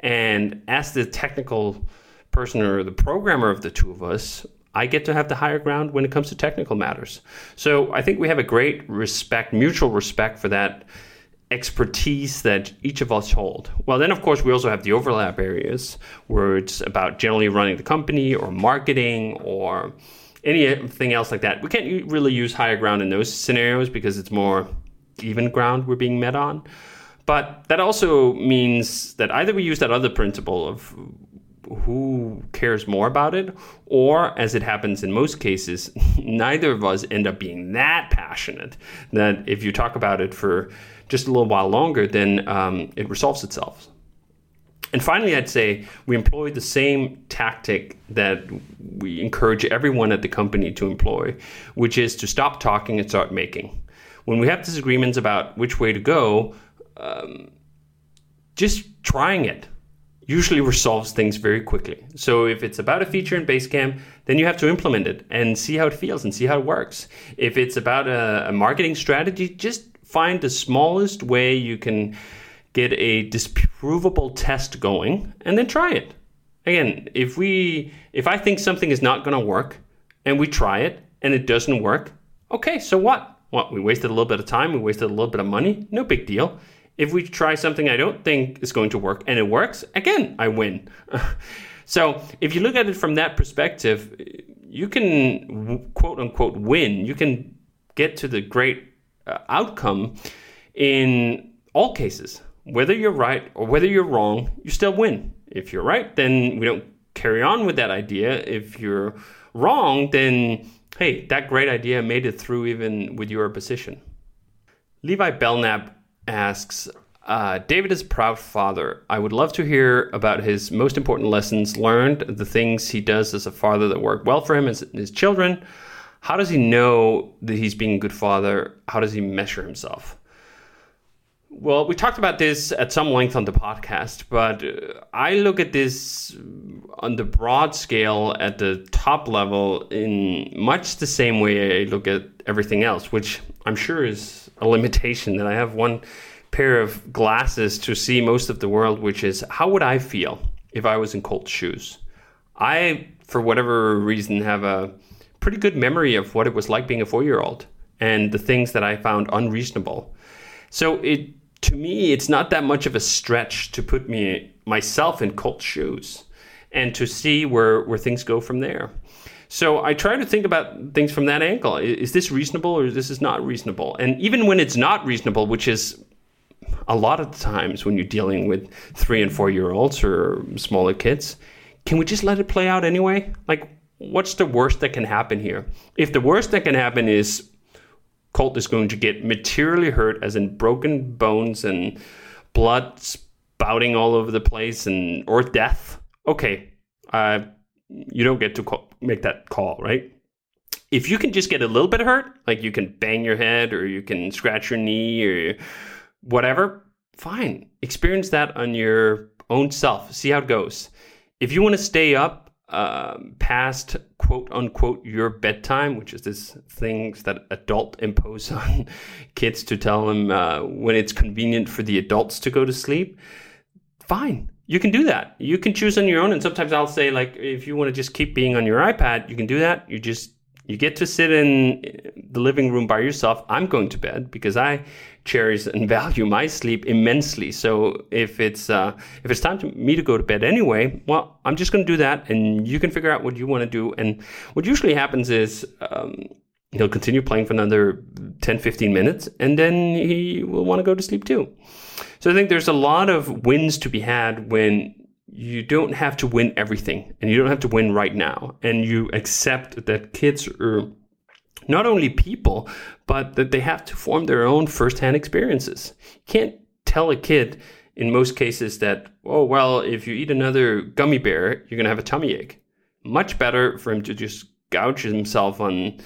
And as the technical person or the programmer of the two of us, I get to have the higher ground when it comes to technical matters. So I think we have a great respect, mutual respect for that expertise that each of us hold. Well, then, of course, we also have the overlap areas where it's about generally running the company or marketing or anything else like that. We can't really use higher ground in those scenarios because it's more even ground we're being met on. But that also means that either we use that other principle of who cares more about it, or as it happens in most cases, neither of us end up being that passionate that if you talk about it for just a little while longer, then um, it resolves itself. And finally, I'd say we employ the same tactic that we encourage everyone at the company to employ, which is to stop talking and start making. When we have disagreements about which way to go, um, just trying it usually resolves things very quickly. So if it's about a feature in Basecamp, then you have to implement it and see how it feels and see how it works. If it's about a, a marketing strategy, just find the smallest way you can get a disprovable test going and then try it. Again, if we if I think something is not going to work and we try it and it doesn't work, okay, so what? What? We wasted a little bit of time, we wasted a little bit of money, no big deal. If we try something I don't think is going to work and it works, again, I win. so, if you look at it from that perspective, you can quote unquote win. You can get to the great uh, outcome in all cases. Whether you're right or whether you're wrong, you still win. If you're right, then we don't carry on with that idea. If you're wrong, then hey, that great idea made it through even with your opposition. Levi Belknap asks, uh, David is a proud father. I would love to hear about his most important lessons learned, the things he does as a father that work well for him and his children. How does he know that he's being a good father? How does he measure himself? Well, we talked about this at some length on the podcast, but uh, I look at this on the broad scale at the top level in much the same way I look at everything else, which I'm sure is a limitation that I have one pair of glasses to see most of the world, which is how would I feel if I was in Colt's shoes? I, for whatever reason, have a pretty good memory of what it was like being a four year old and the things that I found unreasonable. So it to me, it's not that much of a stretch to put me myself in Colt's shoes and to see where, where things go from there. So I try to think about things from that angle. Is this reasonable or is this is not reasonable? And even when it's not reasonable, which is a lot of the times when you're dealing with three and four year olds or smaller kids, can we just let it play out anyway? Like, what's the worst that can happen here? If the worst that can happen is Colt is going to get materially hurt, as in broken bones and blood spouting all over the place, and or death. Okay, uh, you don't get to call, make that call, right? If you can just get a little bit hurt, like you can bang your head or you can scratch your knee or whatever, fine. Experience that on your own self. See how it goes. If you want to stay up um, past quote unquote your bedtime, which is this things that adult impose on kids to tell them uh, when it's convenient for the adults to go to sleep, fine. You can do that. You can choose on your own. And sometimes I'll say, like, if you want to just keep being on your iPad, you can do that. You just you get to sit in the living room by yourself. I'm going to bed because I cherish and value my sleep immensely. So if it's uh, if it's time to me to go to bed anyway, well, I'm just going to do that, and you can figure out what you want to do. And what usually happens is um, he'll continue playing for another 10, 15 minutes, and then he will want to go to sleep too. So I think there's a lot of wins to be had when you don't have to win everything and you don't have to win right now and you accept that kids are not only people, but that they have to form their own firsthand experiences. You can't tell a kid in most cases that, oh, well, if you eat another gummy bear, you're going to have a tummy ache. Much better for him to just gouge himself on,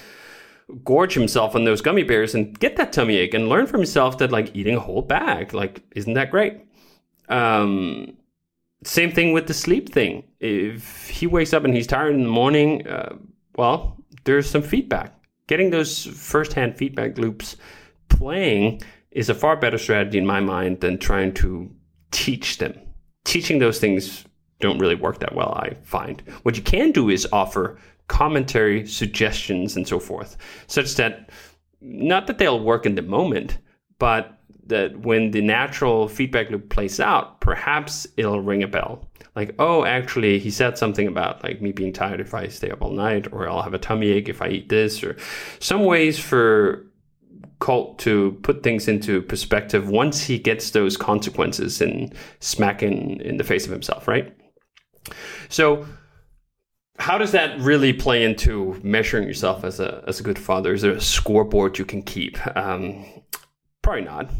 gorge himself on those gummy bears and get that tummy ache and learn from himself that, like, eating a whole bag, like, isn't that great? Um, same thing with the sleep thing. If he wakes up and he's tired in the morning, uh, well, there's some feedback getting those firsthand feedback loops playing is a far better strategy in my mind than trying to teach them. Teaching those things don't really work that well, I find. What you can do is offer commentary, suggestions, and so forth, such that not that they'll work in the moment, but that when the natural feedback loop plays out, perhaps it'll ring a bell like, oh, actually, he said something about like me being tired if I stay up all night, or I'll have a tummy ache if I eat this, or some ways for Colt to put things into perspective once he gets those consequences and smack in, in the face of himself, right? So, how does that really play into measuring yourself as a as a good father? Is there a scoreboard you can keep? Um, probably not.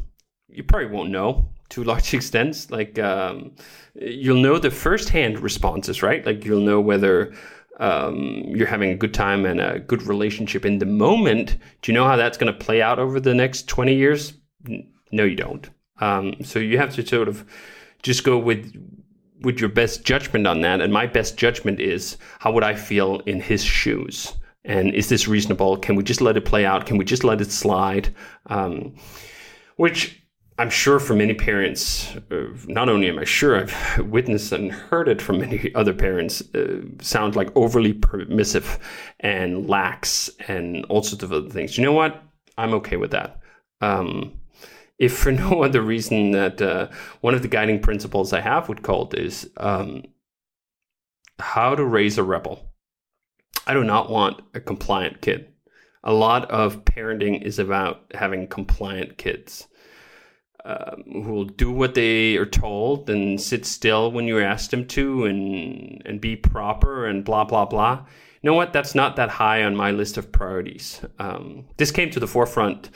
You probably won't know to large extents. Like um, you'll know the first-hand responses, right? Like you'll know whether um, you're having a good time and a good relationship in the moment. Do you know how that's going to play out over the next 20 years? No, you don't. Um, so you have to sort of just go with with your best judgment on that. And my best judgment is how would I feel in his shoes? And is this reasonable? Can we just let it play out? Can we just let it slide? Um, which I'm sure for many parents, uh, not only am I sure I've witnessed and heard it from many other parents, uh, sound like overly permissive and lax and all sorts of other things. You know what? I'm okay with that. Um, if for no other reason that uh, one of the guiding principles I have with Colt is um, how to raise a rebel. I do not want a compliant kid. A lot of parenting is about having compliant kids um, who will do what they are told and sit still when you ask them to and and be proper and blah blah blah. You know what? That's not that high on my list of priorities. Um, this came to the forefront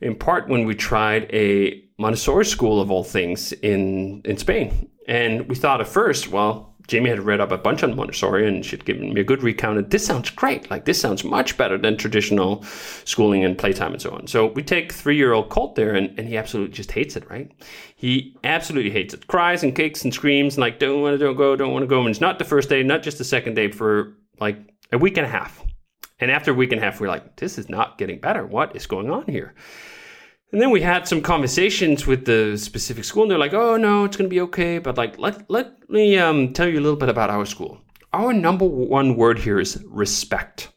in part when we tried a Montessori school of all things in in Spain, and we thought at first, well, Jamie had read up a bunch on Montessori and she'd given me a good recount. And this sounds great. Like this sounds much better than traditional schooling and playtime and so on. So we take three-year-old Colt there, and, and he absolutely just hates it. Right? He absolutely hates it. Cries and kicks and screams and like don't want to don't go, don't want to go. And it's not the first day, not just the second day for like a week and a half. And after a week and a half, we're like, this is not getting better. What is going on here? And then we had some conversations with the specific school, and they're like, "Oh no, it's going to be okay." But like, let let me um, tell you a little bit about our school. Our number one word here is respect,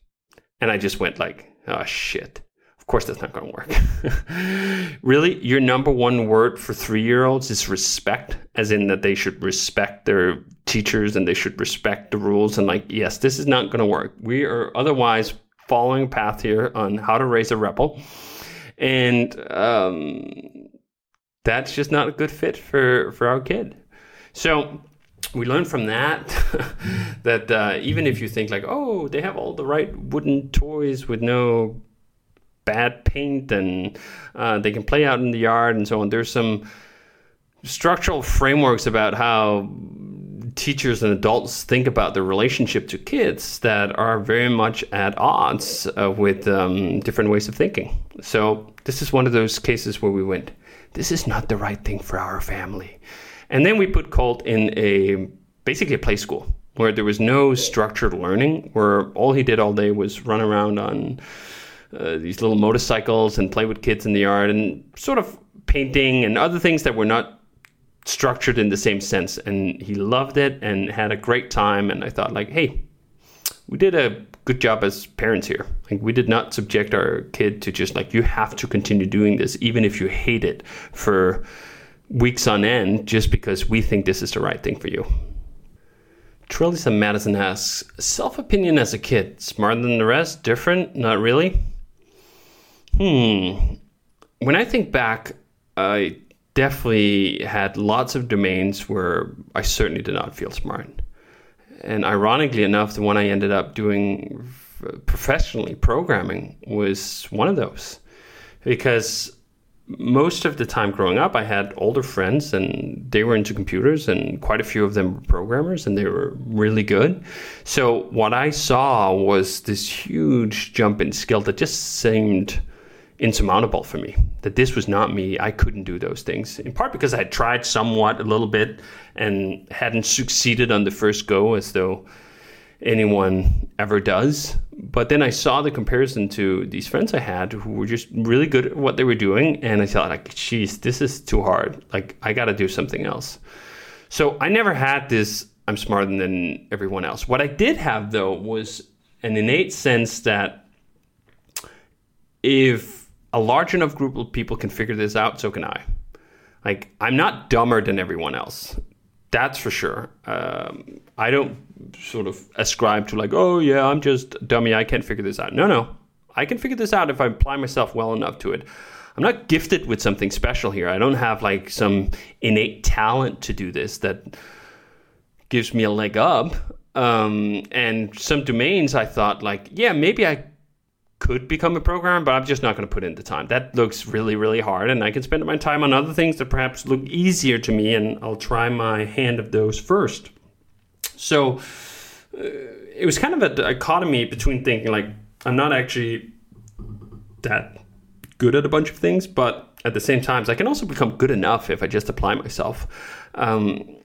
and I just went like, "Oh shit." Of course, that's not going to work. really, your number one word for three year olds is respect, as in that they should respect their teachers and they should respect the rules. And, like, yes, this is not going to work. We are otherwise following a path here on how to raise a rebel and um, that's just not a good fit for for our kid. So we learned from that that uh, even if you think like, oh, they have all the right wooden toys with no bad paint and uh, they can play out in the yard and so on, there's some structural frameworks about how teachers and adults think about their relationship to kids that are very much at odds uh, with um, different ways of thinking. So this is one of those cases where we went, this is not the right thing for our family. And then we put Colt in a basically a play school where there was no structured learning, where all he did all day was run around on uh, these little motorcycles and play with kids in the yard and sort of painting and other things that were not structured in the same sense. And he loved it and had a great time. And I thought, like, hey, we did a good job as parents here. Like, we did not subject our kid to just like, you have to continue doing this, even if you hate it for weeks on end, just because we think this is the right thing for you. Trilisa Madison asks, self opinion as a kid, smarter than the rest, different, not really? Hmm. When I think back, I definitely had lots of domains where I certainly did not feel smart. And ironically enough, the one I ended up doing professionally, programming, was one of those. Because most of the time growing up, I had older friends and they were into computers, and quite a few of them were programmers and they were really good. So, what I saw was this huge jump in skill that just seemed insurmountable for me. That this was not me. I couldn't do those things. In part because I had tried somewhat a little bit and hadn't succeeded on the first go, as though anyone ever does. But then I saw the comparison to these friends I had who were just really good at what they were doing, and I thought, like, geez, this is too hard. Like, I got to do something else. So I never had this. I'm smarter than everyone else. What I did have though was an innate sense that if a large enough group of people can figure this out, so can I. Like, I'm not dumber than everyone else. That's for sure. Um, I don't sort of ascribe to, like, oh, yeah, I'm just dummy. I can't figure this out. No, no. I can figure this out if I apply myself well enough to it. I'm not gifted with something special here. I don't have like some innate talent to do this that gives me a leg up. Um, and some domains I thought like, yeah, maybe I could become a programmer, but I'm just not going to put in the time. That looks really, really hard, and I can spend my time on other things that perhaps look easier to me, and I'll try my hand of those first. So uh, it was kind of a dichotomy between thinking like I'm not actually that good at a bunch of things, but at the same time, I can also become good enough if I just apply myself. Um,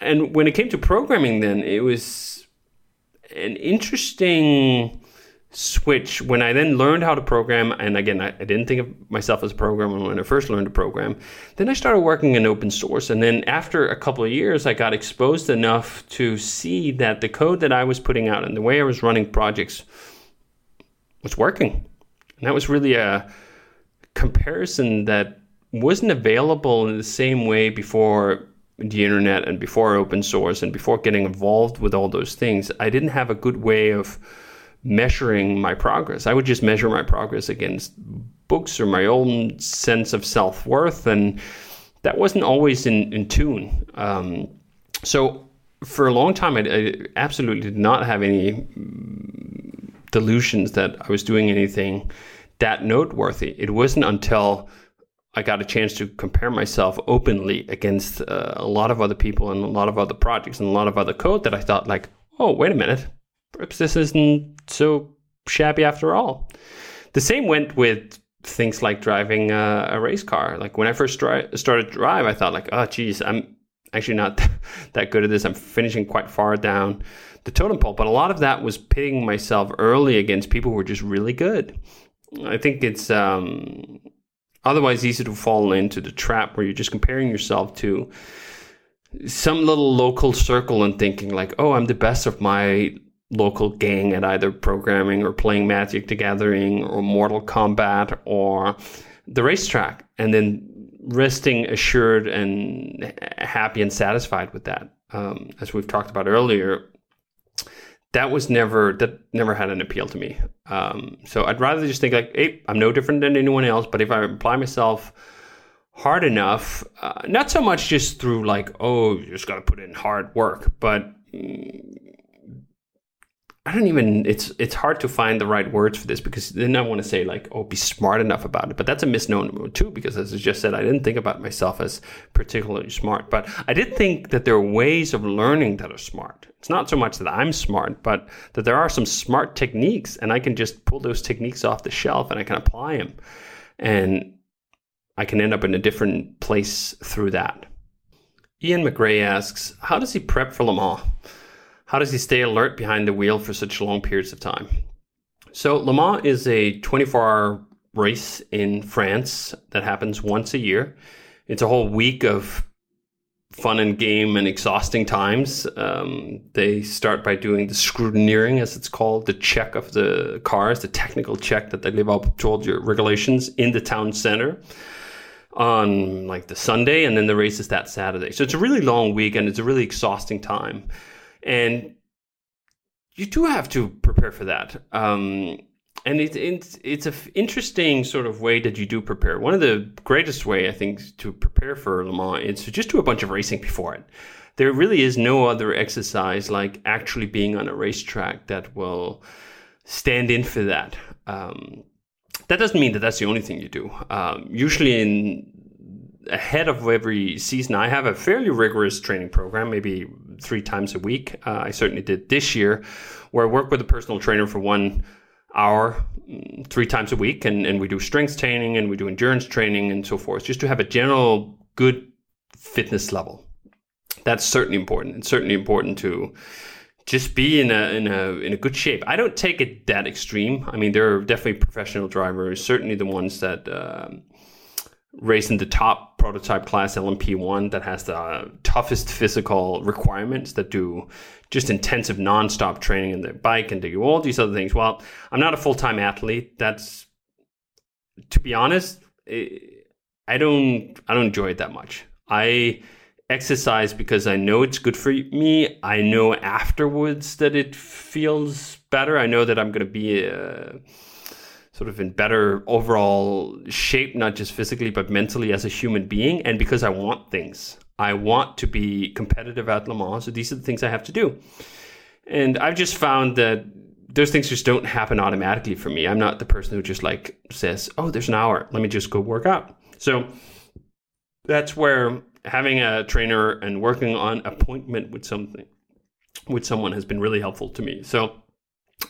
and when it came to programming, then it was an interesting switch when I then learned how to program. And again, I, I, didn't think of myself as a programmer when I first learned to program. Then I started working in open source. And then after a couple of years, I got exposed enough to see that the code that I was putting out and the way I was running projects was working. And that was really a comparison that wasn't available in the same way before the internet and before open source and before getting involved with all those things. I didn't have a good way of measuring my progress. I would just measure my progress against books or my own sense of self worth, and that wasn't always in, in tune. Um, so for a long time, I, I, absolutely did not have any delusions that I was doing anything that noteworthy. It wasn't until I got a chance to compare myself openly against uh, a lot of other people and a lot of other projects and a lot of other code that I thought like, oh, wait a minute, perhaps this isn't so shabby after all. The same went with things like driving a, a race car. Like when I first dri- started drive, I thought like, oh, geez, I'm actually not that good at this. I'm finishing quite far down the totem pole. But a lot of that was pitting myself early against people who were just really good. I think it's um, otherwise easy to fall into the trap where you're just comparing yourself to some little local circle and thinking like, oh, I'm the best of my local gang at either programming or playing Magic the Gathering or Mortal Kombat or the racetrack, and then resting assured and happy and satisfied with that. Um, as we've talked about earlier, that was never that never had an appeal to me. Um, so I'd rather just think like, hey, I'm no different than anyone else. But if I apply myself hard enough, uh, not so much just through like, oh, you just got to put in hard work, but mm, I don't even it's it's hard to find the right words for this because then I want to say like oh be smart enough about it. But that's a misnomer too because as I just said I didn't think about myself as particularly smart. But I did think that there are ways of learning that are smart. It's not so much that I'm smart but that there are some smart techniques and I can just pull those techniques off the shelf and I can apply them and I can end up in a different place through that. Ian McRae asks how does he prep for Le Mans how does he stay alert behind the wheel for such long periods of time? So, Le Mans is a 24 hour race in France that happens once a year. It's a whole week of fun and game and exhausting times. Um, they start by doing the scrutineering, as it's called, the check of the cars, the technical check that they live up to all your regulations in the town center on like the Sunday, and then the race is that Saturday. So it's a really long week and it's a really exhausting time and you do have to prepare for that. Um, and it, it's it's an interesting sort of way that you do prepare. One of the greatest way I think to prepare for Le Mans is to just do a bunch of racing before it. There really is no other exercise like actually being on a racetrack that will stand in for that. Um, that doesn't mean that that's the only thing you do. Um, usually, in ahead of every season, I have a fairly rigorous training program, maybe three times a week. Uh, I certainly did this year, where I work with a personal trainer for one hour mm, three times a week, and, and we do strength training and we do endurance training and so forth, just to have a general good fitness level. That's certainly important. It's certainly important to just be in a in a in a good shape. I don't take it that extreme. I mean, there are definitely professional drivers, certainly the ones that. Um, racing the top prototype class LMP1 that has the toughest physical requirements that do just intensive non-stop training in the bike and do all these other things. Well, I'm not a full-time athlete. That's to be honest, eh, I don't I don't enjoy it that much. I exercise because I know it's good for me. I know afterwards that it feels better. I know that I'm going to be a sort of in better overall shape, not just physically, but mentally as a human being. And because I want things, I want to be competitive at Le Mans. So these are the things I have to do. And I've just found that those things just don't happen automatically for me. I'm not the person who just like says, oh, there's an hour. Let me just go work out. So that's where having a trainer and working on appointment with something with someone has been really helpful to me. So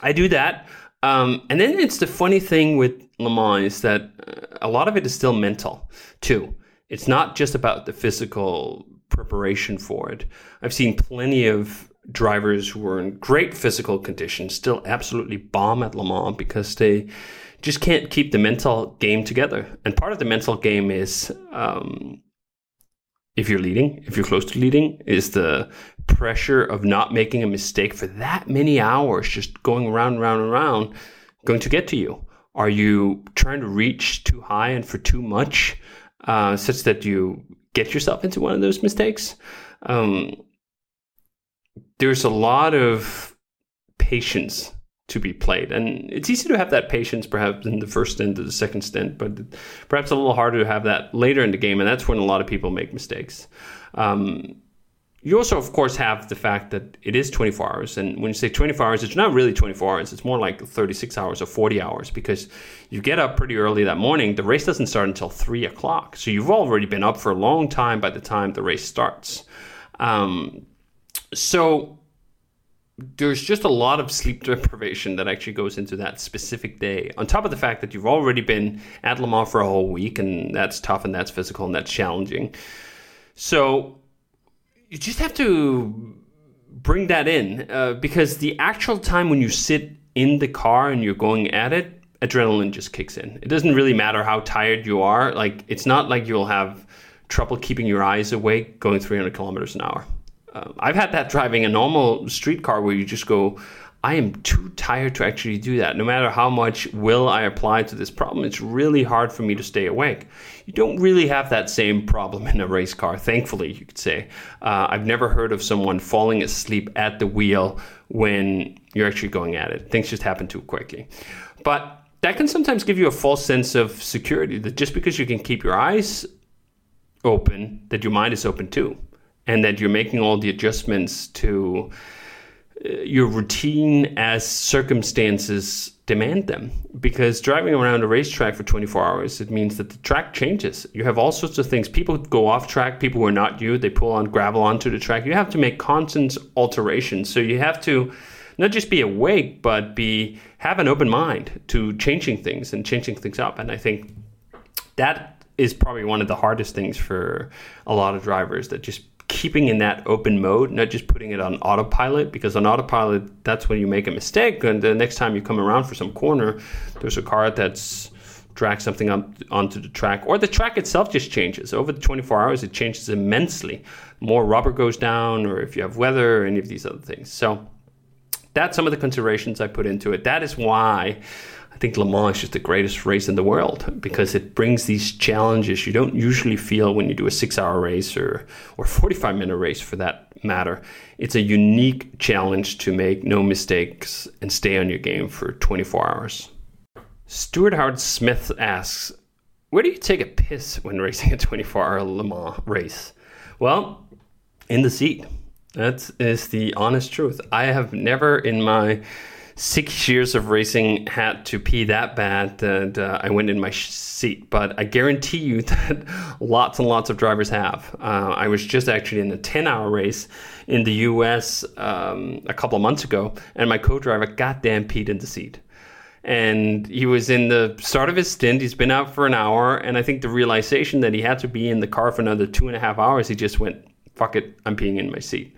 I do that. Um, and then it's the funny thing with Le Mans is that uh, a lot of it is still mental too. It's not just about the physical preparation for it. I've seen plenty of drivers who are in great physical condition still absolutely bomb at Le Mans because they just can't keep the mental game together. And part of the mental game is um, if you're leading, if you're close to leading, is the pressure of not making a mistake for that many hours, just going around and around and around, going to get to you? Are you trying to reach too high and for too much, uh, such that you get yourself into one of those mistakes? Um, there's a lot of patience to be played. And it's easy to have that patience perhaps in the first stint or the second stint, but perhaps a little harder to have that later in the game. And that's when a lot of people make mistakes. Um, you also, of course, have the fact that it is 24 hours. And when you say 24 hours, it's not really 24 hours. It's more like 36 hours or 40 hours because you get up pretty early that morning. The race doesn't start until 3 o'clock. So you've already been up for a long time by the time the race starts. Um, so there's just a lot of sleep deprivation that actually goes into that specific day. On top of the fact that you've already been at Le Mans for a whole week, and that's tough and that's physical and that's challenging. So you just have to bring that in uh, because the actual time when you sit in the car and you're going at it, adrenaline just kicks in. It doesn't really matter how tired you are. Like it's not like you'll have trouble keeping your eyes awake going 300 kilometers an hour. Um, I've had that driving a normal street car where you just go, I am too tired to actually do that. No matter how much will I apply to this problem, it's really hard for me to stay awake. You don't really have that same problem in a race car, thankfully, you could say. Uh, I've never heard of someone falling asleep at the wheel when you're actually going at it. Things just happen too quickly. But that can sometimes give you a false sense of security that just because you can keep your eyes open, that your mind is open too, and that you're making all the adjustments to uh, your routine as circumstances demand them. Because driving around a racetrack for 24 hours, it means that the track changes. You have all sorts of things. People go off track, people who are not you, they pull on gravel onto the track. You have to make constant alterations. So you have to not just be awake, but be have an open mind to changing things and changing things up. And I think that is probably one of the hardest things for a lot of drivers that just keeping in that open mode, not just putting it on autopilot, because on autopilot, that's when you make a mistake. And the next time you come around for some corner, there's a car that's dragged something up onto the track, or the track itself just changes. Over the 24 hours, it changes immensely. More rubber goes down, or if you have weather, or any of these other things. So that's some of the considerations I put into it. That is why I think Le Mans is just the greatest race in the world because it brings these challenges you don't usually feel when you do a six hour race or, or 45 minute race for that matter. It's a unique challenge to make no mistakes and stay on your game for 24 hours. Stuart Howard Smith asks, Where do you take a piss when racing a 24 hour Le Mans race? Well, in the seat. That is the honest truth. I have never in my six years of racing had to pee that bad that uh, I went in my seat. But I guarantee you that lots and lots of drivers have. Uh, I was just actually in a 10 hour race in the US um, a couple of months ago, and my co driver goddamn peed in the seat. And he was in the start of his stint. He's been out for an hour. And I think the realization that he had to be in the car for another two and a half hours, he just went, fuck it, I'm peeing in my seat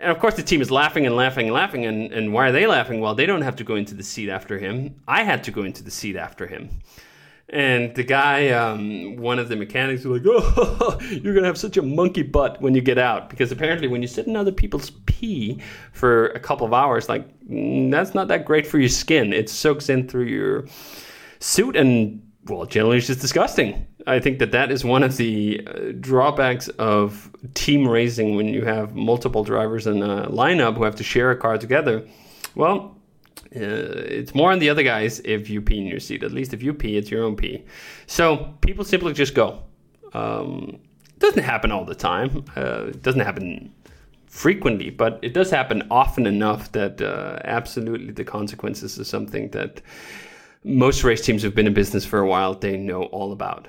and of course the team is laughing and laughing and laughing and, and why are they laughing? Well they don't have to go into the seat after him. I had to go into the seat after him. And the guy um, one of the mechanics was like oh you're gonna have such a monkey butt when you get out. Because apparently when you sit in other people's pee for a couple of hours like that's not that great for your skin. It soaks in through your suit and well generally it's just disgusting I think that that is one of the uh, drawbacks of team racing when you have multiple drivers in a lineup who have to share a car together. Well, uh, it's more on the other guys if you pee in your seat. At least if you pee, it's your own pee. So people simply just go. Um, doesn't happen all the time. Uh, it doesn't happen frequently, but it does happen often enough that uh, absolutely the consequences is something that most race teams who've been in business for a while they know all about.